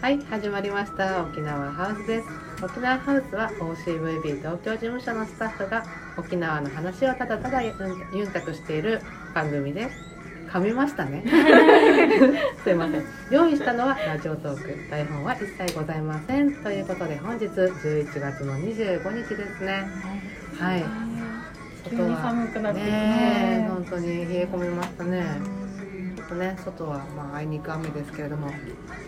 はい始まりました。沖縄ハウスです。沖縄ハウスは OCVB 東京事務所のスタッフが沖縄の話をただただゆんゆんたくしている番組です。噛みましたね。すいません。用意したのはラジオトーク。台本は一切ございません。ということで本日11月の25日ですね。はい。急に寒くなってきてね。え本当に冷え込みましたね。ちょっとね外はまああいにく雨ですけれども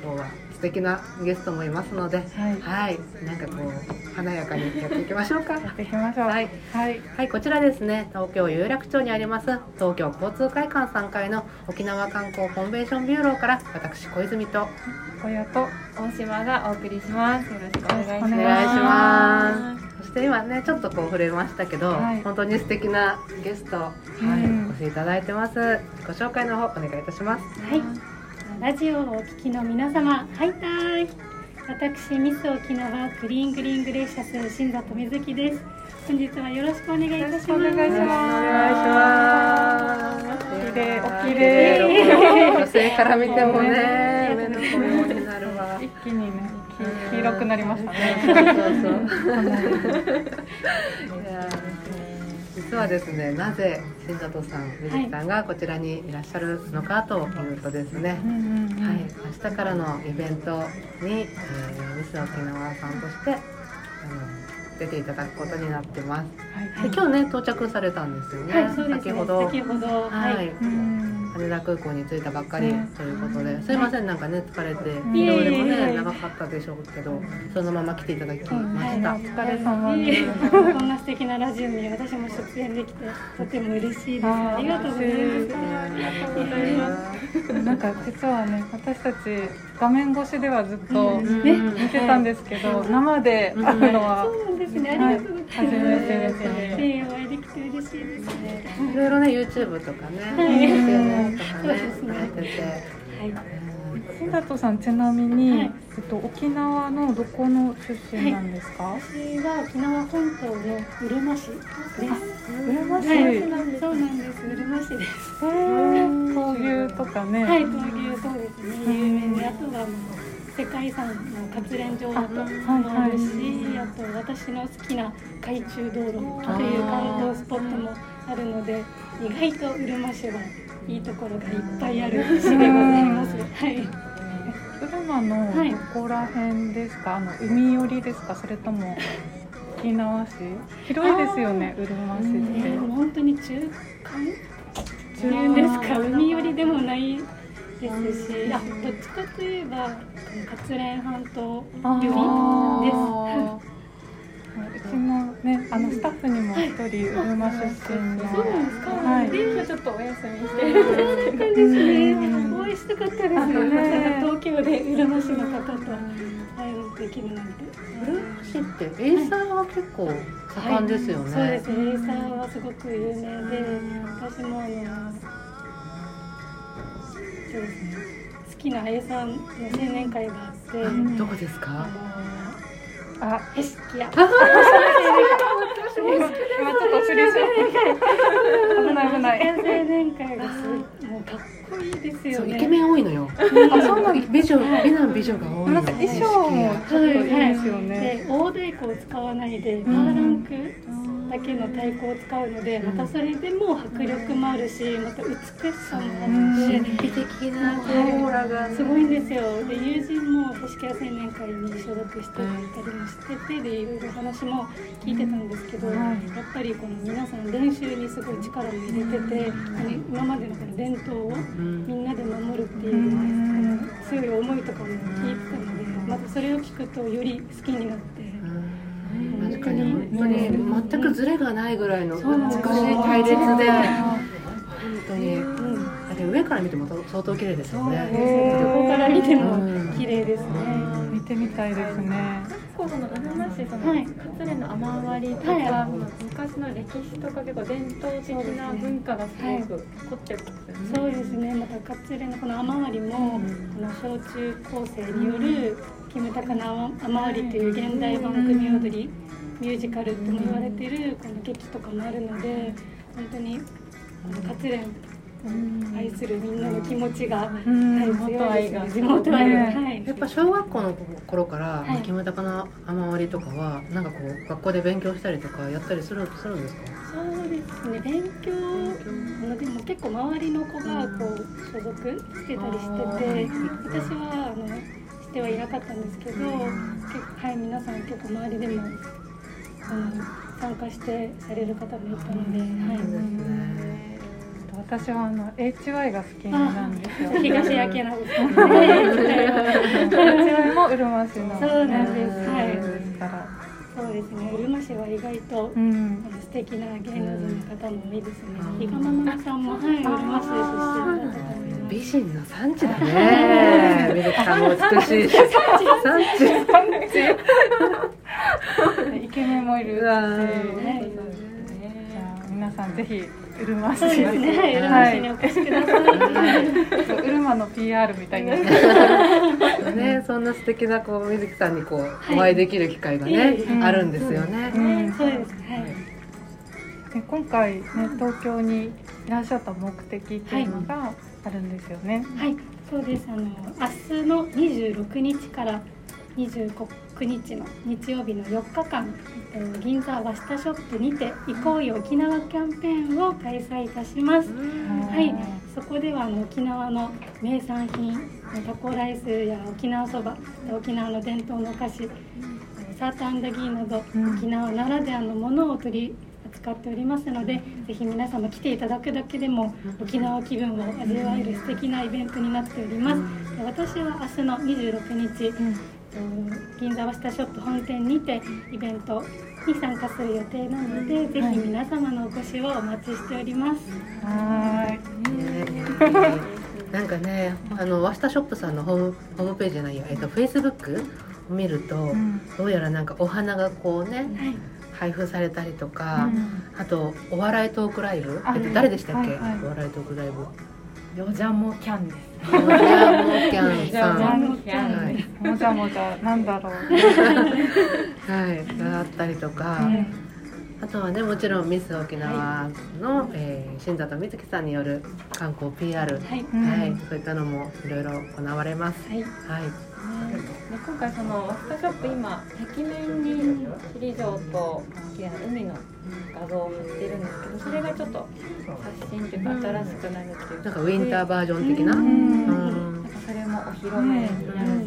今日は素敵なゲストもいますのではいはいなんかこう華やかにやっていきましょうかやっていきましょうはいはいはい、こちらですね、東京有楽町にあります東京交通会館3階の沖縄観光コンベンションビューローから私小泉と小屋と大島がお送りします。よろしくお願いしおます。お願いします。そして今ねちょっとこう触れましたけど、はい本当に素敵なゲスト、はいうんお越しいただいてます。自己紹介の方お願いいたします。はい、ラジオをお聞きの皆様、はいたーい。私、ミス沖縄クリーングリーングレーシャス新里美月です。本日はよろしくお願いいたします。よろしくお願いします綺麗お綺麗麗女性から見てもね、目の声になるわ。一気にねき黄色くなりましたそうねそうそう。実はですね、なぜ新里さん、みずきさんがこちらにいらっしゃるのかというとですね、うんうんうんはい、明日からのイベントに、えー、ミス沖縄さんとしてあの出ていただくことになってます。はいで今日ね到着されたんですよね。はい、そうですね。先ほど、先ほど、ははいい。うん羽田空港に着いたばっかりねということで、すいませんなんかね疲れてん。移動でもね長かったでしょうけど、そのまま来ていただきまはい。した。お疲れ様です。こんな素敵なラジオに私も出演できてとても嬉しいです。ありがとうございます。ありがとうございます。なんか実はね私たち画面越しではずっと見てたんですけど生で会うのはそうなんですね。ありがとうございます。初めてですねしいですね。いろいろね YouTube とかね、はい SNS とかねそうですねされてて、はい。新里さんちなみに、はいえっと、沖縄のどこの出身なんですか、私は沖縄本島のうるま市です。うるま市、はい、へそうなんです。そうなんです。うるま市です。ー闘牛とかね、はい、闘牛そうですね。有名で、あとはもう世界遺産の活連城跡もあるし、あと私の好きな海中道路という観光スポットもあるので、意外とうるま市はいいところがいっぱいある市でございます。はい。うるまのはい。どこら辺ですか、あの海寄りですか？それとも沖縄市？広いですよねうるま市って、えー、本当に中間？っていうんですか？海寄りでもないですしあどっちかといえば活連半島寄りです。うちのねあのスタッフにも一人うるま出身の。そうなんですか、はい。今日ちょっとお休みして。そうだったんですね。うんお会いしたかったですあのねまさか東京でうるま市の方と会うできるなんてうるま市ってエイサーは結構盛んですよね。そうです。ねエイサーはすごく有名で私もあのそうですね。好きなエイサーの青年会があって、ん。どこですか？ああのヘシキヤ。今ちょっと釣りし危ない危ない。青年会がすもうかっこいいですよね。イケメン多いのよ。あそうなん美女美男美女が多いの。なんか衣装もちょっといいですよね、で大太鼓を使わないでパーランクだけの太鼓を使うので、またそれでも迫力もあるしまた美しさもあって、神秘的なオーラがすごいんですよ。で友人も星木屋青年会に所属していたりもしててでいろいろ話も聞いてたんですけど、はいやっぱりこの皆さん練習にすごい力を入れてて、今までのこの伝統をうん。みんなで守るっていう、強い思いとかも聞いてたのでまたそれを聞くとより好きになって。うん確かに。本当に。全くズレがないぐらいの美しい隊列で。本あ当に。うん。あれ上から見ても相当綺麗ですよね。よ。ここから見てもうん。綺麗ですね。ー見てみたいですね。結構そのうるま市そのはい。活連の雨割りとか、はい。昔の歴史とか結構伝統的な文化がすごく残ってるんですよね。そうですね。またカツレのこの雨割りも、この小中高生によるキムタカの雨割りという現代版組踊りミュージカルとも言われてるこの劇とかもあるので、本当にこのカツレンうん。愛するみんなの気持ちが、強いですね。地元愛が、はい。やっぱ小学校の頃からはい。キムタカの雨割りとかはなんかこう学校で勉強したりとかやったりするするんですか？そうですね。勉強あのでも結構周りの子がこう所属してたりしてて私はあのしてはいなかったんですけどはい皆さん結構周りでもあの参加してされる方もいたので、はい私はあの HY が好きなんですよ。東焼けなんですね。HY もうるま市の、そうなんですはいですから。そうですね。うるま市は意外とうん。素敵な芸能人の方も多いですね。比嘉ママさんもはいうるま市出身だったと思います。美人の産地だね水木さんも美しいし 産地イケメンもいるし。うわじーゃあ皆さんぜひうるま市。そうですね。はい、うるま市にお越しください。そ ううるまの PR みたいに。ね、そんな素敵なこう水木さんにこう、はいお会いできる機会がね、うんあるんですよね。うんそうです。はい。で今回ね東京にいらっしゃった目的っていうのがあるんですよね。はい、そうです。あの明日の26日から29日の日曜日の4日間、えっと銀座和下ショップにて行こうよ沖縄キャンペーンを開催いたします。はい、そこではあの沖縄の名産品タコライスや沖縄そば沖縄の伝統のお菓子サーターアンダギーなど、うん沖縄ならではのものを取り扱っておりますのでぜひ皆様来ていただくだけでも沖縄気分を味わえる素敵なイベントになっております、で私は明日の26日、銀座和下ショップ本店にてイベントに参加する予定なので、ぜひ皆様のお越しをお待ちしております。はーい。ねなんかね、あのワシタショップさんのホームホームページじゃないや、えっとフェイスブックを見ると、うんどうやらなんかお花がこうねはい配布されたりとか、うんあとお笑いトークライブ、あえっと誰でしたっけ？はいはいお笑いトークライブ。よじゃもキャンです。ジャーモーキャンじゃさん。もキャンはいもじゃもじゃなんだろう。はい、があったりとか、うんあとはねもちろんミス沖縄の、えー新里美月さんによる観光 PR、ははい。いうん。そういったのもいろいろ行われます。はい。はい、で今回そのワスタショップ今壁面に首里城と綺麗な海の画像を貼ってるんですけどそれがちょっと刷新というか新しくなるっていうなんかウィンターバージョン的な？ううん。んなんかそれもお披露目になる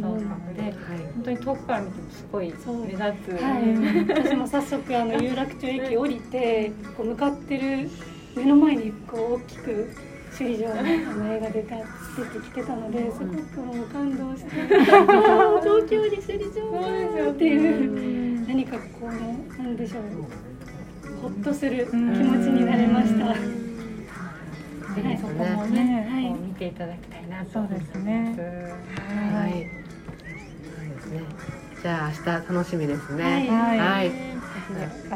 当に遠くから見てもすごいそう。目立つ。はい、私も早速あの有楽町駅降りてこう向かってる目の前にこう大きく首里城のあの絵が出た出てきてたのですごくもう感動して「東京に首里城!」っていう何かこうなんでしょう。ほっとする気持ちになれました。ぜひそこもね、はい。見ていただきたいなとそう思います。ですね。はい。じゃあ明日楽しみですね。はいはいはい。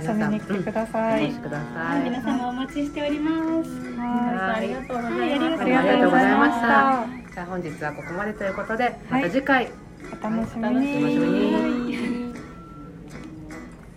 遊びに来てくださいお越し。ください。皆様お待ちしております。はありがとうございます。はいありがとうございました。じゃあ本日はここまでということで、また次回お楽しみお楽しみに。に。